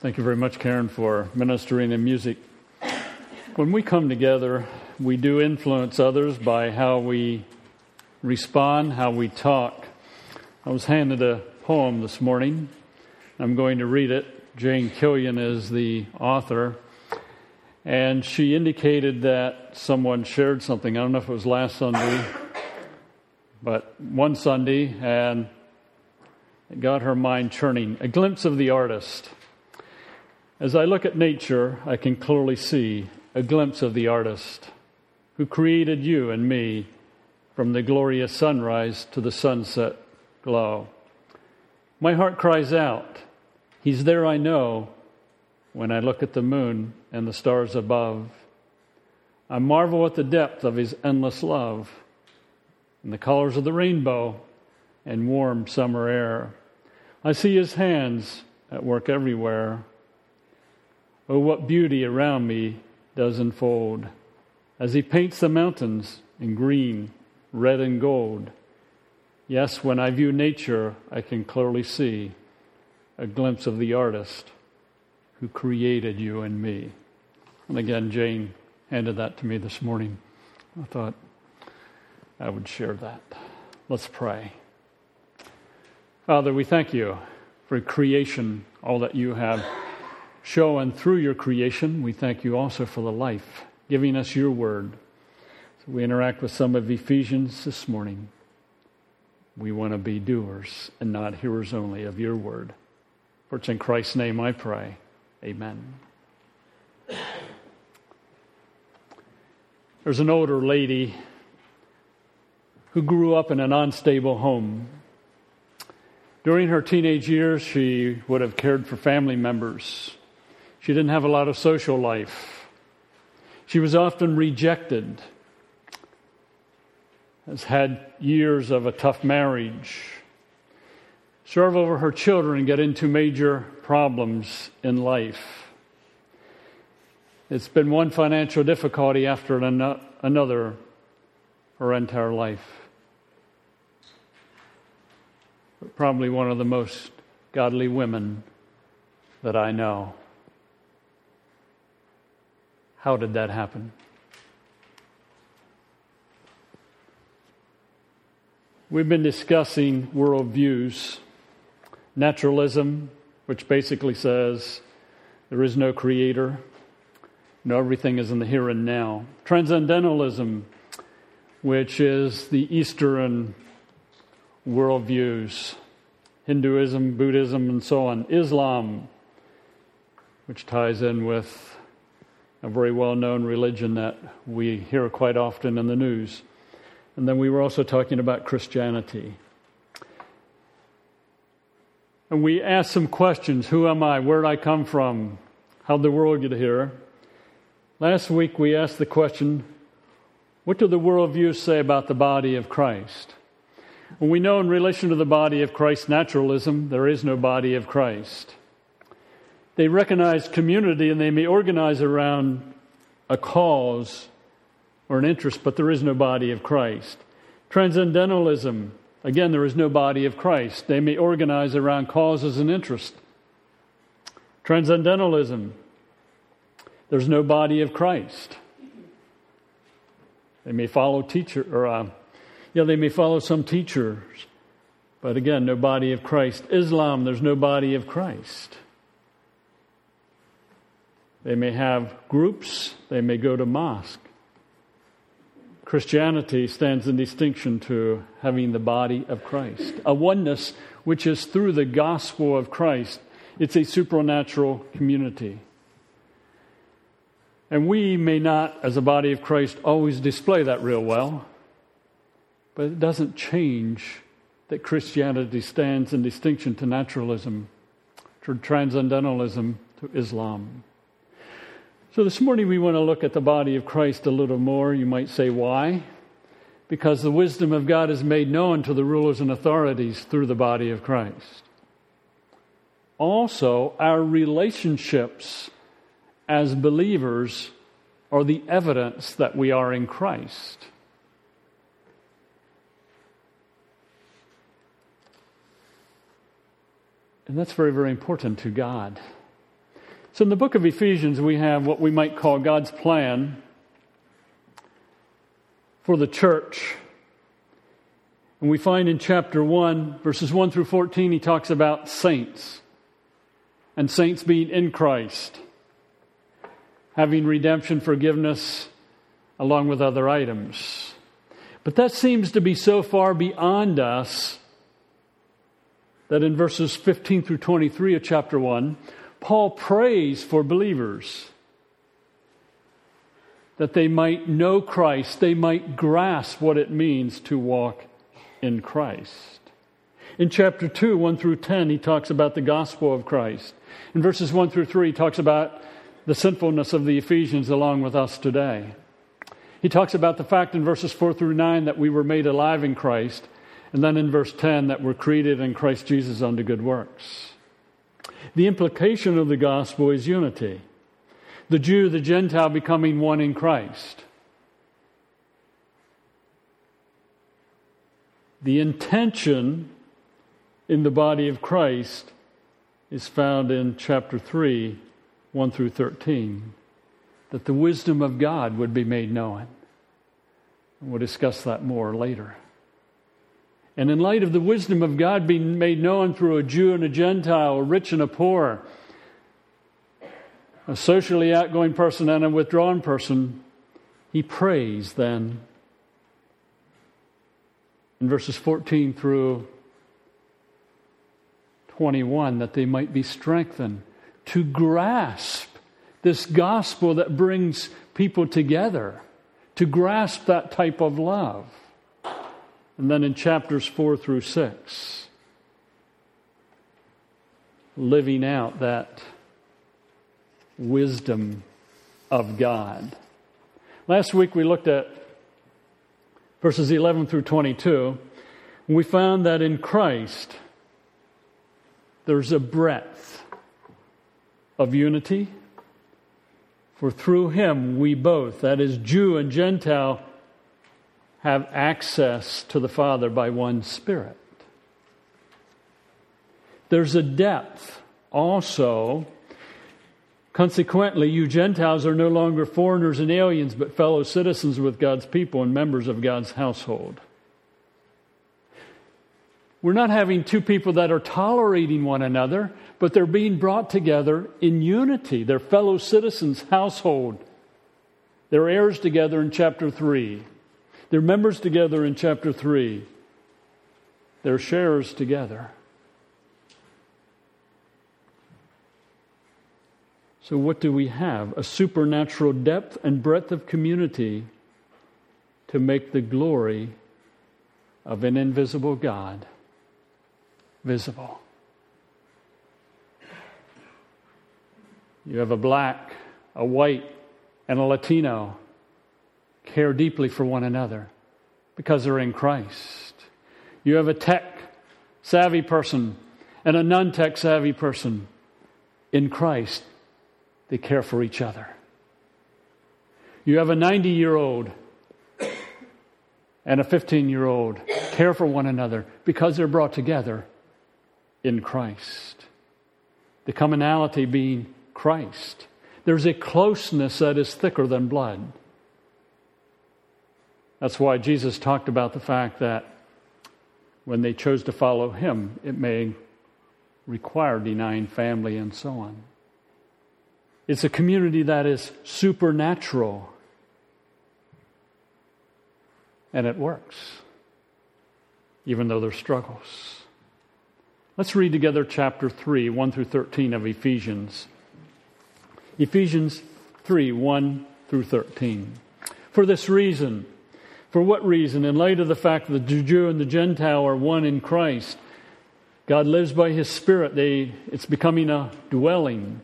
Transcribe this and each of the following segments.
Thank you very much, Karen, for ministering in music. When we come together, we do influence others by how we respond, how we talk. I was handed a poem this morning. I'm going to read it. Jane Killian is the author. And she indicated that someone shared something. I don't know if it was last Sunday, but one Sunday, and it got her mind churning. A glimpse of the artist. As I look at nature, I can clearly see a glimpse of the artist who created you and me from the glorious sunrise to the sunset glow. My heart cries out, He's there, I know, when I look at the moon and the stars above. I marvel at the depth of His endless love and the colors of the rainbow and warm summer air. I see His hands at work everywhere Oh, what beauty around me does unfold as he paints the mountains in green, red, and gold. Yes, when I view nature, I can clearly see a glimpse of the artist who created you and me. And again, Jane handed that to me this morning. I thought I would share that. Let's pray. Father, we thank you for creation, all that you have show and through your creation. We thank you also for the life, giving us your word. So we interact with some of Ephesians this morning. We want to be doers and not hearers only of your word. For it's in Christ's name I pray. Amen. There's an older lady who grew up in an unstable home. During her teenage years, she would have cared for family members she didn't have a lot of social life. She was often rejected, has had years of a tough marriage, serve over her children, get into major problems in life. It's been one financial difficulty after another her entire life. But Probably one of the most godly women that I know. How did that happen? We've been discussing worldviews, naturalism, which basically says there is no creator, no, everything is in the here and now. Transcendentalism, which is the Eastern worldviews, Hinduism, Buddhism, and so on. Islam, which ties in with a very well known religion that we hear quite often in the news. And then we were also talking about Christianity. And we asked some questions Who am I? Where did I come from? How'd the world get here? Last week we asked the question What do the worldviews say about the body of Christ? Well, we know in relation to the body of Christ, naturalism, there is no body of Christ. They recognize community and they may organize around a cause or an interest, but there is no body of Christ. Transcendentalism, again, there is no body of Christ. They may organize around causes and interest. Transcendentalism, there's no body of Christ. They may follow teacher or uh, yeah, they may follow some teachers, but again, no body of Christ. Islam, there's no body of Christ. They may have groups, they may go to mosque. Christianity stands in distinction to having the body of Christ, a oneness which is through the gospel of Christ. It's a supernatural community. And we may not, as a body of Christ, always display that real well, but it doesn't change that Christianity stands in distinction to naturalism, to transcendentalism, to Islam. So this morning we want to look at the body of Christ a little more. You might say, why? Because the wisdom of God is made known to the rulers and authorities through the body of Christ. Also, our relationships as believers are the evidence that we are in Christ. And that's very, very important to God. So, in the book of Ephesians, we have what we might call God's plan for the church. And we find in chapter 1, verses 1 through 14, he talks about saints and saints being in Christ, having redemption, forgiveness, along with other items. But that seems to be so far beyond us that in verses 15 through 23 of chapter 1, Paul prays for believers that they might know Christ, they might grasp what it means to walk in Christ. In chapter 2, 1 through 10, he talks about the gospel of Christ. In verses 1 through 3, he talks about the sinfulness of the Ephesians along with us today. He talks about the fact in verses 4 through 9 that we were made alive in Christ, and then in verse 10 that we're created in Christ Jesus unto good works. The implication of the gospel is unity the Jew, the Gentile becoming one in Christ. The intention in the body of Christ is found in chapter 3, 1 through 13, that the wisdom of God would be made known. We'll discuss that more later. And in light of the wisdom of God being made known through a Jew and a Gentile, a rich and a poor, a socially outgoing person and a withdrawn person, he prays then in verses 14 through 21 that they might be strengthened to grasp this gospel that brings people together, to grasp that type of love. And then in chapters 4 through 6, living out that wisdom of God. Last week we looked at verses 11 through 22. We found that in Christ there's a breadth of unity. For through him we both, that is, Jew and Gentile, have access to the Father by one Spirit. There's a depth also. Consequently, you Gentiles are no longer foreigners and aliens, but fellow citizens with God's people and members of God's household. We're not having two people that are tolerating one another, but they're being brought together in unity. They're fellow citizens, household. They're heirs together in chapter 3. They're members together in chapter 3. They're sharers together. So, what do we have? A supernatural depth and breadth of community to make the glory of an invisible God visible. You have a black, a white, and a Latino care deeply for one another because they're in Christ. You have a tech savvy person and a non tech savvy person in Christ. They care for each other. You have a 90 year old and a 15 year old care for one another because they're brought together in Christ. The commonality being Christ. There's a closeness that is thicker than blood. That's why Jesus talked about the fact that when they chose to follow him, it may require denying family and so on. It's a community that is supernatural. And it works, even though there's struggles. Let's read together chapter 3, 1 through 13 of Ephesians. Ephesians 3, 1 through 13. For this reason, for what reason? In light of the fact that the Jew and the Gentile are one in Christ, God lives by His Spirit. They, it's becoming a dwelling.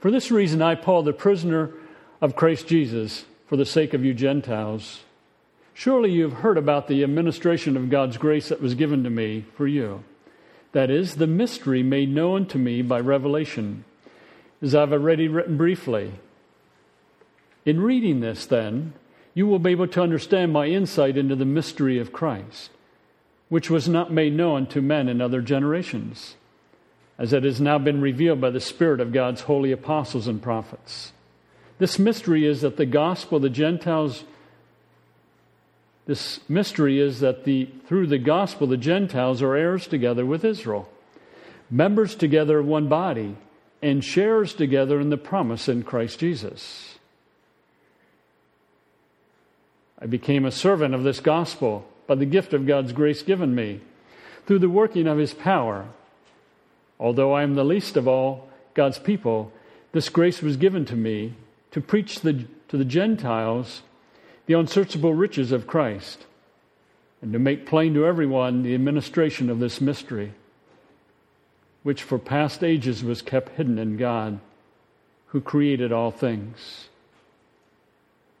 For this reason, I, Paul, the prisoner of Christ Jesus, for the sake of you Gentiles, surely you have heard about the administration of God's grace that was given to me for you. That is, the mystery made known to me by revelation, as I've already written briefly. In reading this, then, you will be able to understand my insight into the mystery of Christ, which was not made known to men in other generations, as it has now been revealed by the Spirit of God's holy apostles and prophets. This mystery is that the gospel, the Gentiles, this mystery is that the, through the gospel, the Gentiles are heirs together with Israel, members together of one body, and sharers together in the promise in Christ Jesus. I became a servant of this gospel by the gift of God's grace given me through the working of his power. Although I am the least of all God's people, this grace was given to me to preach the, to the Gentiles the unsearchable riches of Christ, and to make plain to everyone the administration of this mystery, which for past ages was kept hidden in God, who created all things.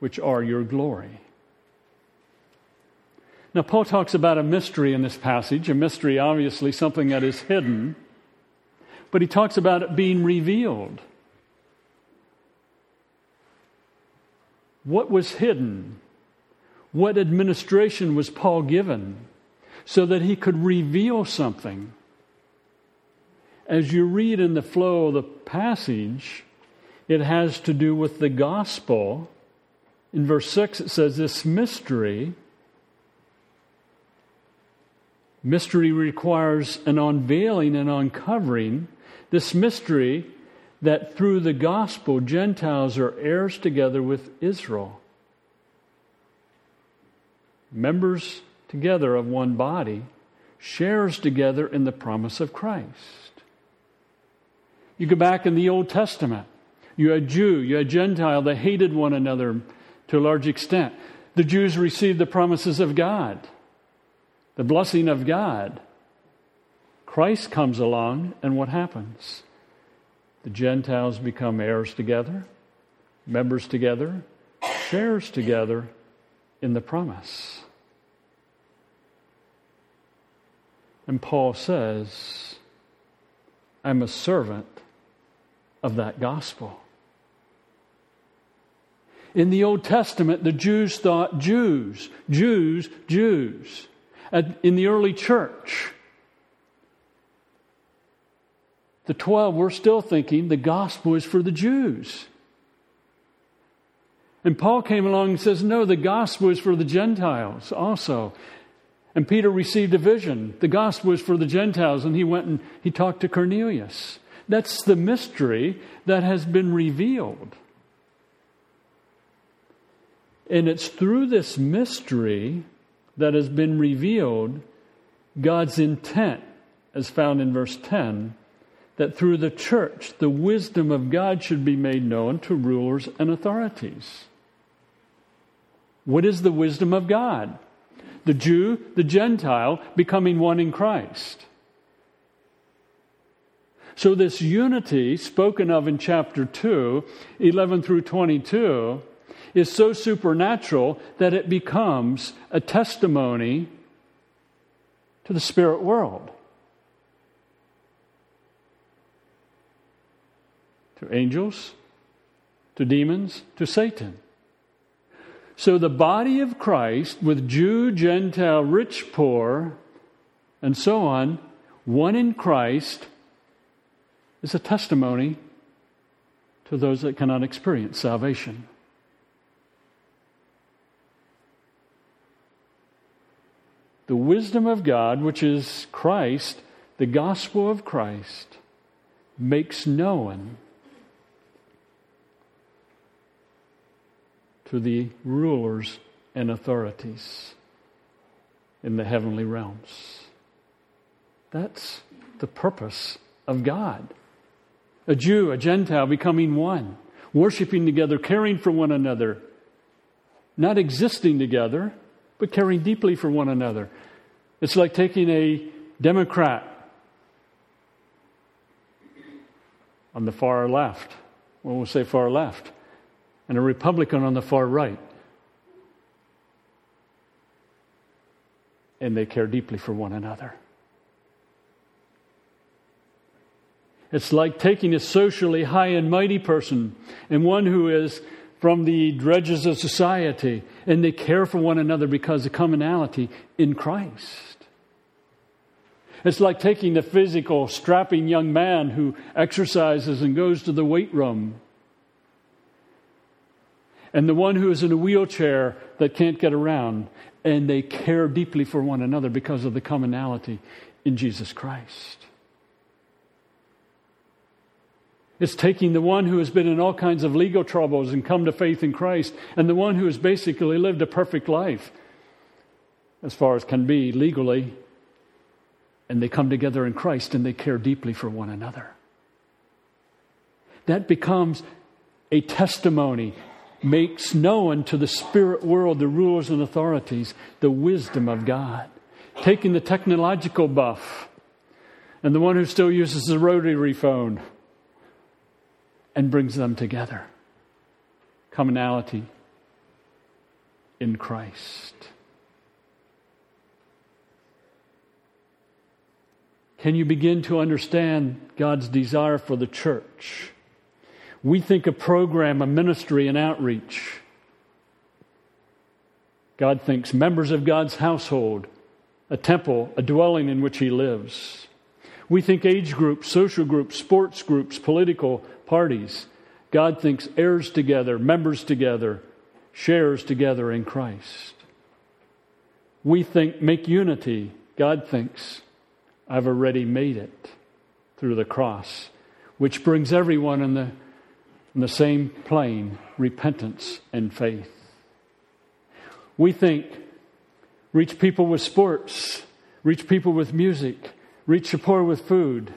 which are your glory. Now, Paul talks about a mystery in this passage, a mystery, obviously, something that is hidden, but he talks about it being revealed. What was hidden? What administration was Paul given so that he could reveal something? As you read in the flow of the passage, it has to do with the gospel. In verse 6, it says, This mystery. Mystery requires an unveiling and uncovering. This mystery that through the gospel, Gentiles are heirs together with Israel, members together of one body, shares together in the promise of Christ. You go back in the Old Testament, you had Jew, you had Gentile, they hated one another to a large extent. The Jews received the promises of God, the blessing of God. Christ comes along, and what happens? The Gentiles become heirs together, members together, shares together in the promise. And Paul says, I'm a servant of that gospel. In the Old Testament, the Jews thought Jews, Jews, Jews. In the early church, the 12 were still thinking the gospel is for the Jews. And Paul came along and says, No, the gospel is for the Gentiles also. And Peter received a vision. The gospel is for the Gentiles. And he went and he talked to Cornelius. That's the mystery that has been revealed. And it's through this mystery that has been revealed God's intent, as found in verse 10, that through the church, the wisdom of God should be made known to rulers and authorities. What is the wisdom of God? The Jew, the Gentile, becoming one in Christ. So, this unity spoken of in chapter 2, 11 through 22, is so supernatural that it becomes a testimony to the spirit world. to angels, to demons, to Satan. So the body of Christ, with Jew, Gentile, rich, poor, and so on, one in Christ, is a testimony to those that cannot experience salvation. The wisdom of God, which is Christ, the gospel of Christ, makes known to the rulers and authorities in the heavenly realms. That's the purpose of God. A Jew, a Gentile becoming one, worshiping together, caring for one another, not existing together, but caring deeply for one another. It's like taking a Democrat on the far left. Well, we'll say far left. And a Republican on the far right. And they care deeply for one another. It's like taking a socially high and mighty person and one who is from the dredges of society, and they care for one another because of commonality in Christ. It's like taking the physical, strapping young man who exercises and goes to the weight room, and the one who is in a wheelchair that can't get around, and they care deeply for one another because of the commonality in Jesus Christ. It's taking the one who has been in all kinds of legal troubles and come to faith in Christ, and the one who has basically lived a perfect life, as far as can be legally, and they come together in Christ and they care deeply for one another. That becomes a testimony, makes known to the spirit world, the rulers and authorities, the wisdom of God. Taking the technological buff and the one who still uses the rotary phone and brings them together. Commonality in Christ. Can you begin to understand God's desire for the church? We think a program, a ministry, an outreach. God thinks members of God's household, a temple, a dwelling in which He lives. We think age groups, social groups, sports groups, political parties. God thinks heirs together, members together, shares together in Christ. We think make unity. God thinks I've already made it through the cross, which brings everyone in the, in the same plane repentance and faith. We think reach people with sports, reach people with music, reach the poor with food,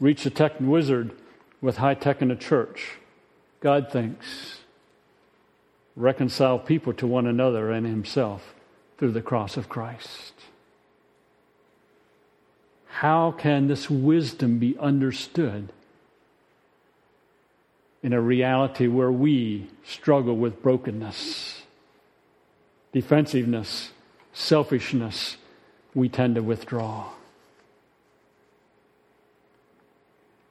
reach the tech wizard with high tech in a church. God thinks reconcile people to one another and himself through the cross of Christ. How can this wisdom be understood in a reality where we struggle with brokenness, defensiveness, selfishness? We tend to withdraw.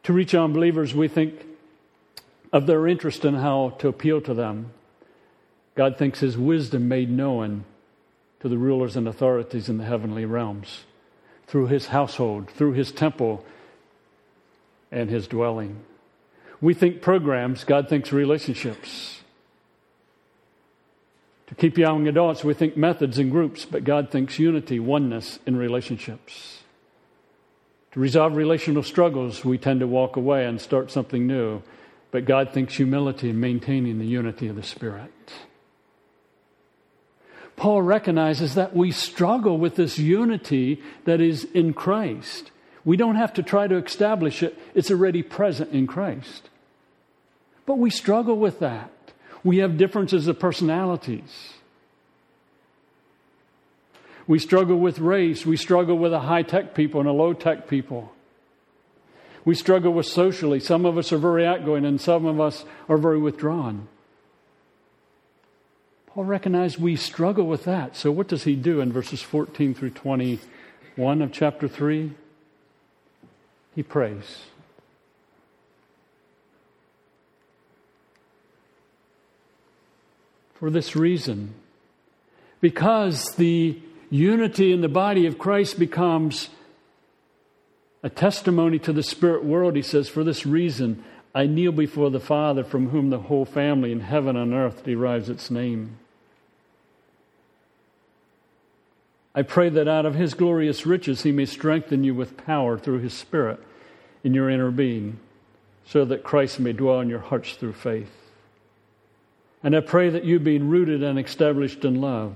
To reach unbelievers, we think of their interest in how to appeal to them. God thinks His wisdom made known to the rulers and authorities in the heavenly realms through His household, through His temple, and His dwelling. We think programs, God thinks relationships. To keep young adults, we think methods and groups, but God thinks unity, oneness in relationships. To resolve relational struggles, we tend to walk away and start something new. But God thinks humility and maintaining the unity of the Spirit. Paul recognizes that we struggle with this unity that is in Christ. We don't have to try to establish it, it's already present in Christ. But we struggle with that. We have differences of personalities. We struggle with race. We struggle with a high tech people and a low tech people. We struggle with socially. Some of us are very outgoing and some of us are very withdrawn. Paul recognized we struggle with that. So, what does he do in verses 14 through 21 of chapter 3? He prays. For this reason, because the unity in the body of Christ becomes a testimony to the spirit world. He says, For this reason, I kneel before the Father, from whom the whole family in heaven and earth derives its name. I pray that out of his glorious riches he may strengthen you with power through his Spirit in your inner being, so that Christ may dwell in your hearts through faith. And I pray that you, being rooted and established in love,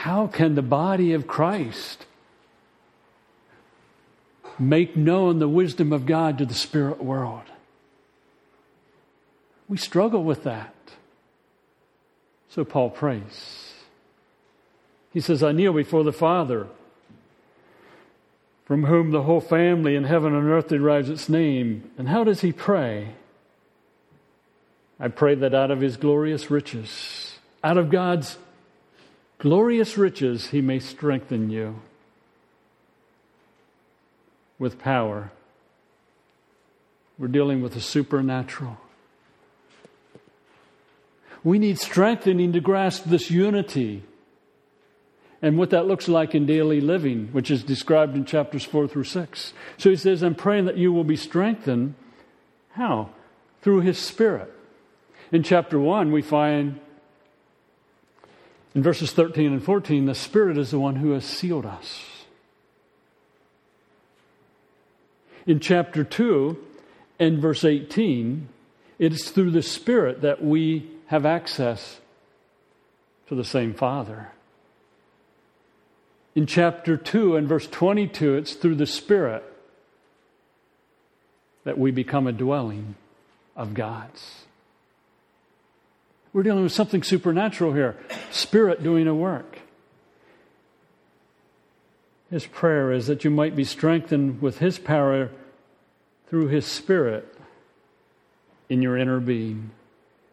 How can the body of Christ make known the wisdom of God to the spirit world? We struggle with that. So Paul prays. He says, I kneel before the Father from whom the whole family in heaven and earth derives its name. And how does he pray? I pray that out of his glorious riches, out of God's glorious riches, he may strengthen you with power. We're dealing with the supernatural. We need strengthening to grasp this unity and what that looks like in daily living, which is described in chapters 4 through 6. So he says, I'm praying that you will be strengthened. How? Through his Spirit. In chapter 1, we find in verses 13 and 14, the Spirit is the one who has sealed us. In chapter 2 and verse 18, it is through the Spirit that we have access to the same Father. In chapter 2 and verse 22, it's through the Spirit that we become a dwelling of God's. We're dealing with something supernatural here Spirit doing a work. His prayer is that you might be strengthened with His power through His Spirit in your inner being.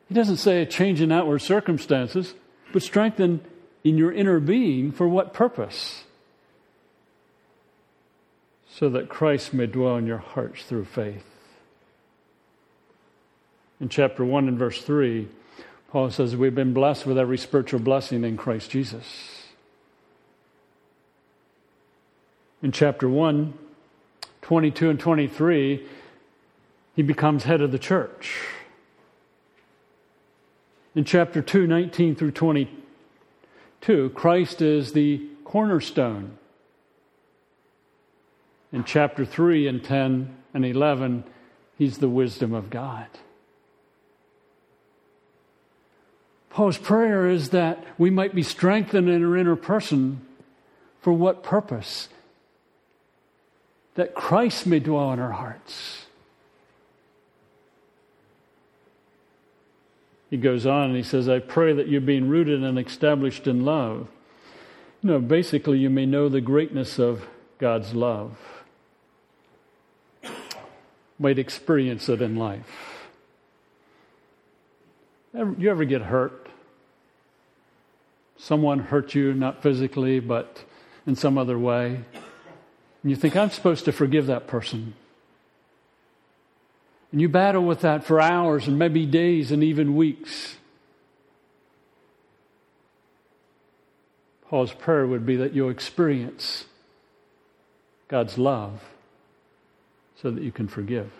He doesn't say a change in outward circumstances, but strengthen in your inner being for what purpose? So that Christ may dwell in your hearts through faith. In chapter 1 and verse 3, Paul says, We've been blessed with every spiritual blessing in Christ Jesus. In chapter 1, 22 and 23, he becomes head of the church. In chapter 2, 19 through 22, Christ is the cornerstone. In chapter 3 and 10 and 11, he's the wisdom of God. Paul's prayer is that we might be strengthened in our inner person. For what purpose? That Christ may dwell in our hearts. He goes on and he says, I pray that you're being rooted and established in love. You know, basically, you may know the greatness of God's love, might experience it in life. You ever get hurt? Someone hurt you, not physically, but in some other way. And you think, I'm supposed to forgive that person. And you battle with that for hours and maybe days and even weeks. Paul's prayer would be that you'll experience God's love so that you can forgive.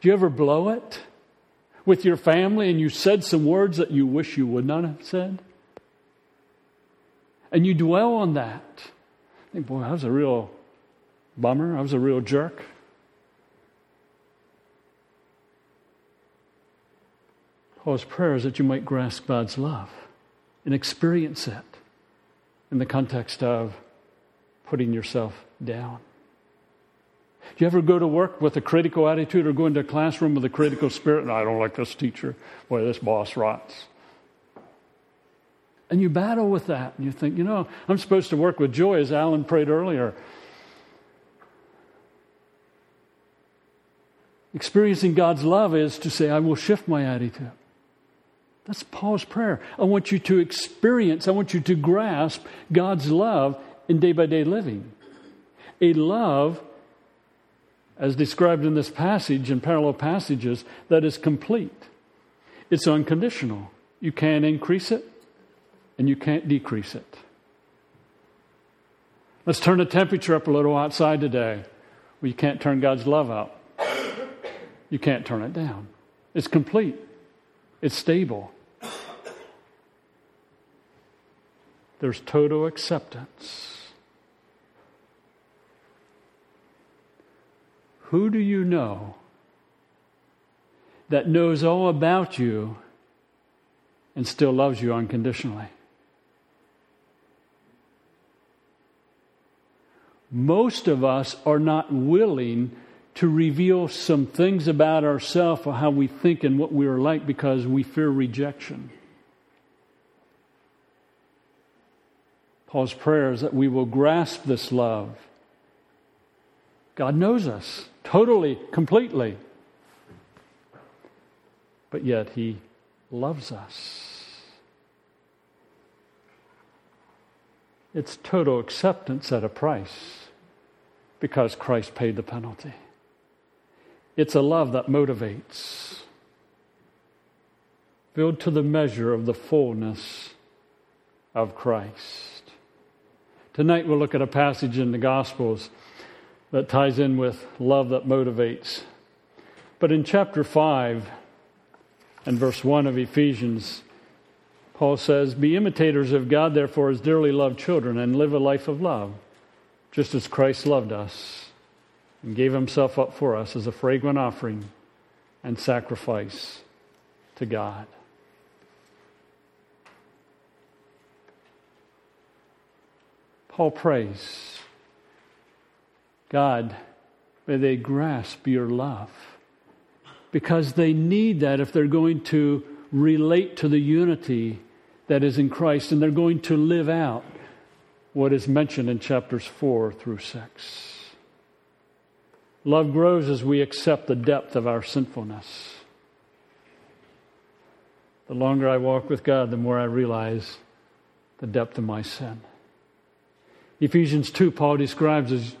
Do you ever blow it with your family and you said some words that you wish you would not have said? And you dwell on that. think, boy, I was a real bummer. I was a real jerk. Paul's prayer is that you might grasp God's love and experience it in the context of putting yourself down. Do you ever go to work with a critical attitude or go into a classroom with a critical spirit? No, I don't like this teacher. Boy, this boss rots. And you battle with that. And you think, you know, I'm supposed to work with joy, as Alan prayed earlier. Experiencing God's love is to say, I will shift my attitude. That's Paul's prayer. I want you to experience, I want you to grasp God's love in day by day living. A love, as described in this passage and parallel passages, that is complete. It's unconditional. You can't increase it and you can't decrease it. Let's turn the temperature up a little outside today. Well, you can't turn God's love up. You can't turn it down. It's complete. It's stable. There's total acceptance. Who do you know that knows all about you and still loves you unconditionally? Most of us are not willing to reveal some things about ourselves or how we think and what we are like because we fear rejection. Paul's prayer is that we will grasp this love. God knows us totally, completely. But yet, He loves us. It's total acceptance at a price because Christ paid the penalty. It's a love that motivates, filled to the measure of the fullness of Christ. Tonight we'll look at a passage in the Gospels that ties in with love that motivates. But in chapter 5 and verse 1 of Ephesians, Paul says, Be imitators of God, therefore, as dearly loved children, and live a life of love, just as Christ loved us and gave himself up for us as a fragrant offering and sacrifice to God. Paul prays God, may they grasp your love because they need that if they're going to relate to the unity that is in Christ and they're going to live out what is mentioned in chapters 4 through 6. Love grows as we accept the depth of our sinfulness. The longer I walk with God, the more I realize the depth of my sin. Ephesians 2, Paul describes as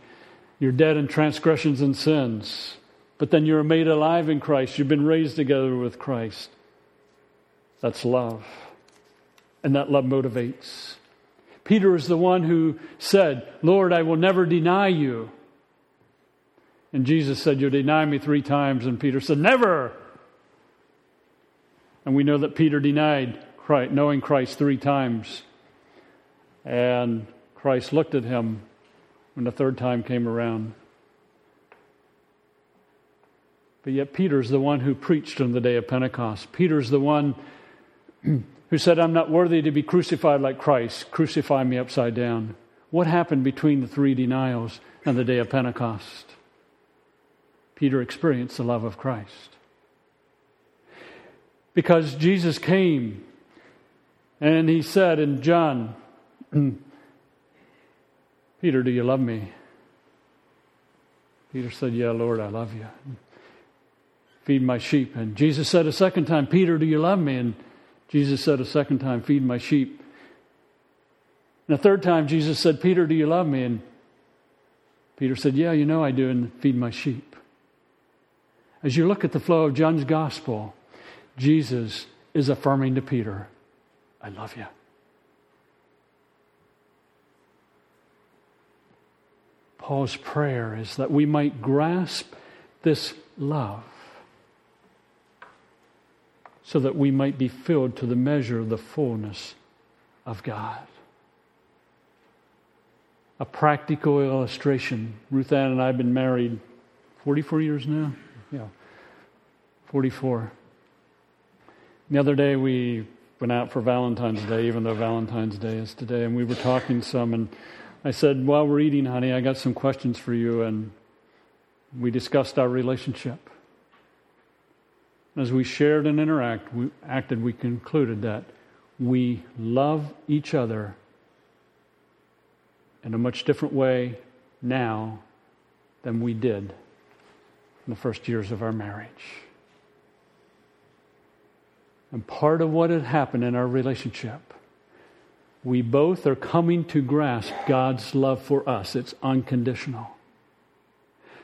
you're dead in transgressions and sins, but then you're made alive in Christ. You've been raised together with Christ. That's love. And that love motivates. Peter is the one who said, Lord, I will never deny you. And Jesus said, You'll deny me three times. And Peter said, Never. And we know that Peter denied Christ, knowing Christ three times. And Christ looked at him when the third time came around. But yet, Peter's the one who preached on the day of Pentecost. Peter's the one who said, I'm not worthy to be crucified like Christ. Crucify me upside down. What happened between the three denials and the day of Pentecost? Peter experienced the love of Christ. Because Jesus came and he said in John, Peter, do you love me? Peter said, Yeah, Lord, I love you. Feed my sheep. And Jesus said a second time, Peter, do you love me? And Jesus said a second time, Feed my sheep. And a third time, Jesus said, Peter, do you love me? And Peter said, Yeah, you know I do, and feed my sheep. As you look at the flow of John's gospel, Jesus is affirming to Peter, I love you. Paul's prayer is that we might grasp this love so that we might be filled to the measure of the fullness of God. A practical illustration. Ruth Ann and I have been married 44 years now? Yeah, 44. The other day we went out for Valentine's Day, even though Valentine's Day is today, and we were talking some, and I said, While we're eating, honey, I got some questions for you. And we discussed our relationship. As we shared and interact, we acted, we concluded that we love each other in a much different way now than we did in the first years of our marriage. And part of what had happened in our relationship we both are coming to grasp God's love for us. It's unconditional.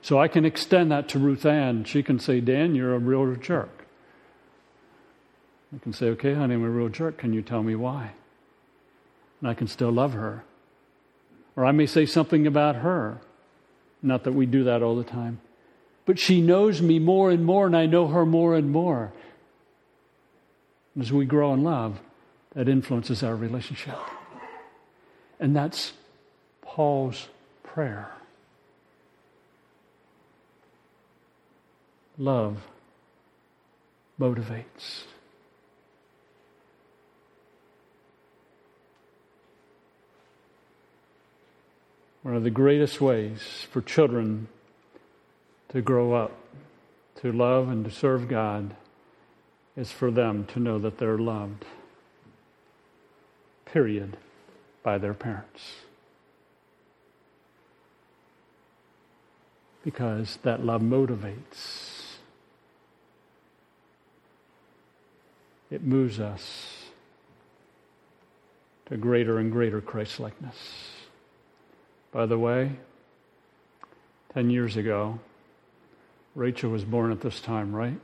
So I can extend that to Ruth Ann. She can say, Dan, you're a real jerk. I can say, okay, honey, I'm a real jerk. Can you tell me why? And I can still love her. Or I may say something about her. Not that we do that all the time. But she knows me more and more, and I know her more and more. As we grow in love, that influences our relationship. And that's Paul's prayer. love motivates. One of the greatest ways for children to grow up, to love and to serve God, is for them to know that they're loved, period, by their parents. Because that love motivates, it moves us to greater and greater Christlikeness. By the way, 10 years ago, Rachel was born at this time, right?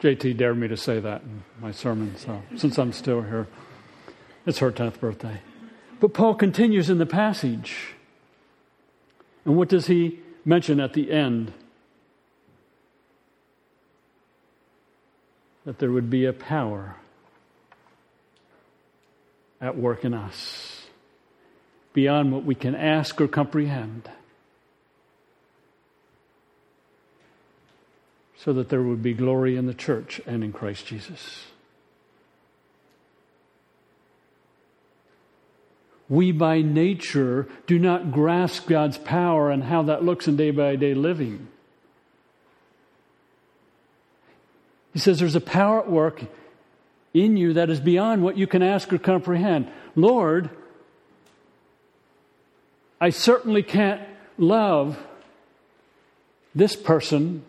JT dared me to say that in my sermon, so since I'm still here, it's her 10th birthday. But Paul continues in the passage. And what does he mention at the end? That there would be a power at work in us beyond what we can ask or comprehend, so that there would be glory in the church and in Christ Jesus. We by nature do not grasp God's power and how that looks in day by day living. He says there's a power at work in you that is beyond what you can ask or comprehend. Lord, I certainly can't love this person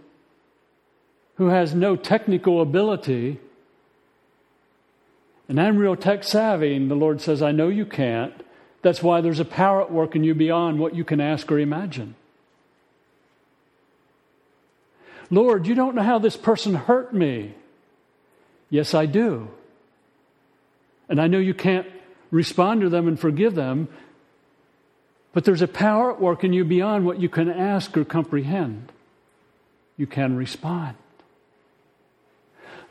who has no technical ability. And I'm real tech savvy, and the Lord says, I know you can't. That's why there's a power at work in you beyond what you can ask or imagine. Lord, you don't know how this person hurt me. Yes, I do. And I know you can't respond to them and forgive them, but there's a power at work in you beyond what you can ask or comprehend. You can respond.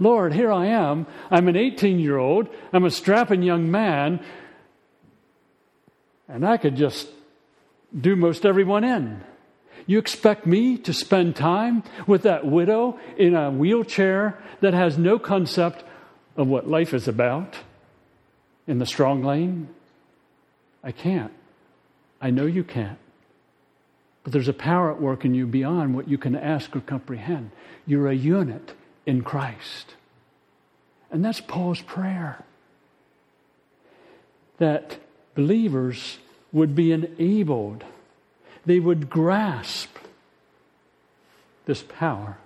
Lord, here I am. I'm an 18 year old. I'm a strapping young man. And I could just do most everyone in. You expect me to spend time with that widow in a wheelchair that has no concept of what life is about in the strong lane? I can't. I know you can't. But there's a power at work in you beyond what you can ask or comprehend. You're a unit in Christ. And that's Paul's prayer. That believers would be enabled, they would grasp this power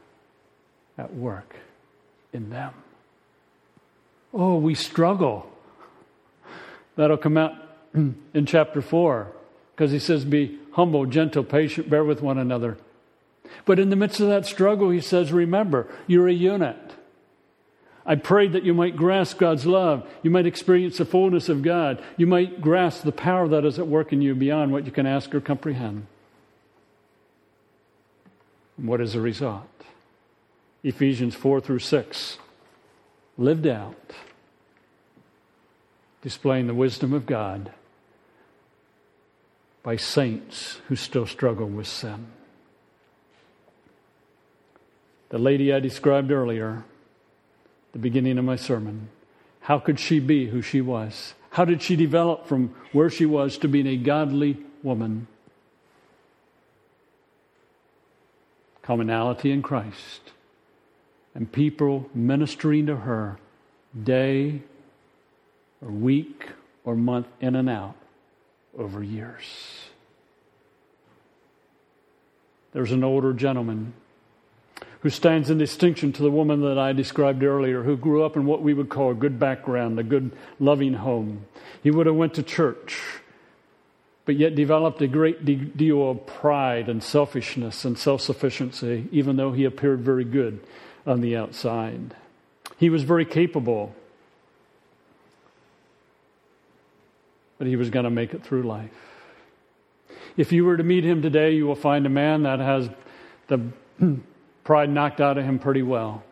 at work in them. Oh, we struggle. That'll come out in chapter 4 because he says, Be humble, gentle, patient, bear with one another. But in the midst of that struggle, he says, Remember, you're a unit. I prayed that you might grasp God's love. You might experience the fullness of God. You might grasp the power that is at work in you beyond what you can ask or comprehend. what is the result? Ephesians 4 through 6. Lived out, displaying the wisdom of God by saints who still struggle with sin. The lady I described earlier, the beginning of my sermon, how could she be who she was? How did she develop from where she was to being a godly woman? Commonality in Christ and people ministering to her day or week or month in and out over years. There's an older gentleman who stands in distinction to the woman that I described earlier, who grew up in what we would call a good background, a good loving home. He would have went to church, but yet developed a great deal of pride and selfishness and self-sufficiency, even though he appeared very good on the outside. He was very capable but he was going to make it through life. If you were to meet him today, you will find a man that has the pride knocked out of him pretty well,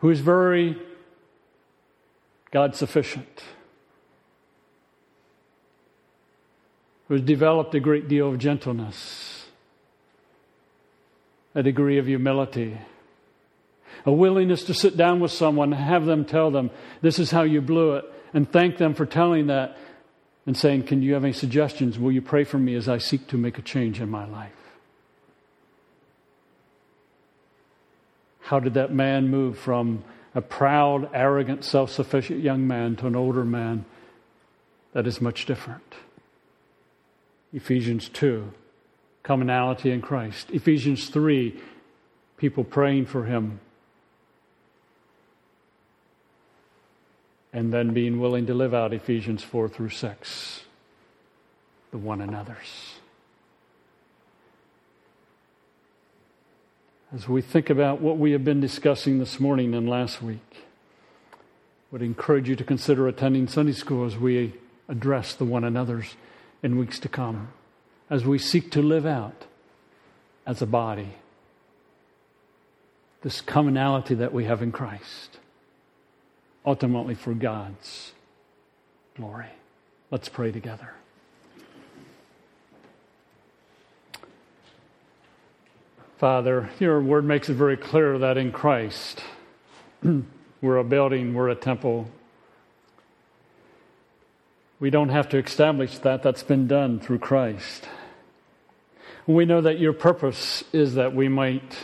who is very God sufficient, who has developed a great deal of gentleness, a degree of humility, a willingness to sit down with someone and have them tell them, This is how you blew it, and thank them for telling that and saying, Can you have any suggestions? Will you pray for me as I seek to make a change in my life? How did that man move from a proud, arrogant, self sufficient young man to an older man that is much different? Ephesians 2, commonality in Christ. Ephesians 3, people praying for him. And then being willing to live out Ephesians 4 through 6, the one another's. As we think about what we have been discussing this morning and last week. Would encourage you to consider attending Sunday school as we address the one another's in weeks to come, as we seek to live out as a body this commonality that we have in Christ, ultimately for God's glory. Let's pray together. Father, your word makes it very clear that in Christ, we're a building, we're a temple. We don't have to establish that, that's been done through Christ. We know that your purpose is that we might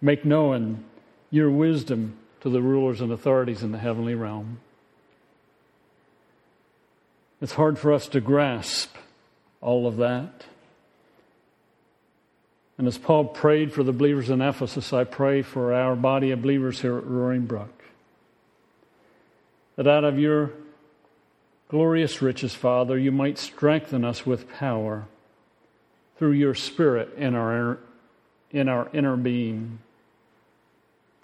make known your wisdom to the rulers and authorities in the heavenly realm. It's hard for us to grasp all of that. And as Paul prayed for the believers in Ephesus, I pray for our body of believers here at Roaring Brook. That out of your glorious riches, Father, you might strengthen us with power through your Spirit in our, in our inner being,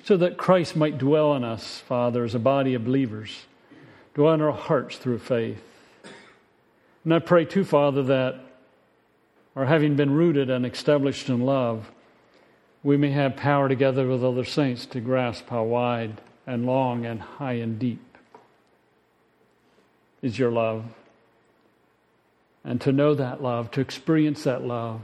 so that Christ might dwell in us, Father, as a body of believers, dwell in our hearts through faith. And I pray too, Father, that or having been rooted and established in love, we may have power together with other saints to grasp how wide and long and high and deep is your love. And to know that love, to experience that love,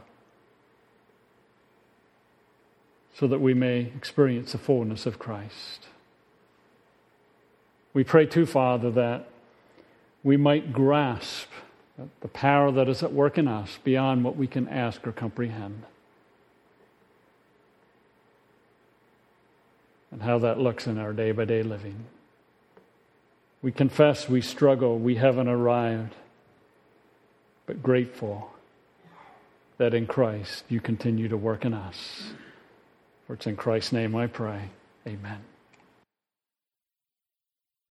so that we may experience the fullness of Christ. We pray too, Father, that we might grasp the power that is at work in us beyond what we can ask or comprehend. And how that looks in our day by day living. We confess we struggle, we haven't arrived, but grateful that in Christ you continue to work in us. For it's in Christ's name I pray. Amen.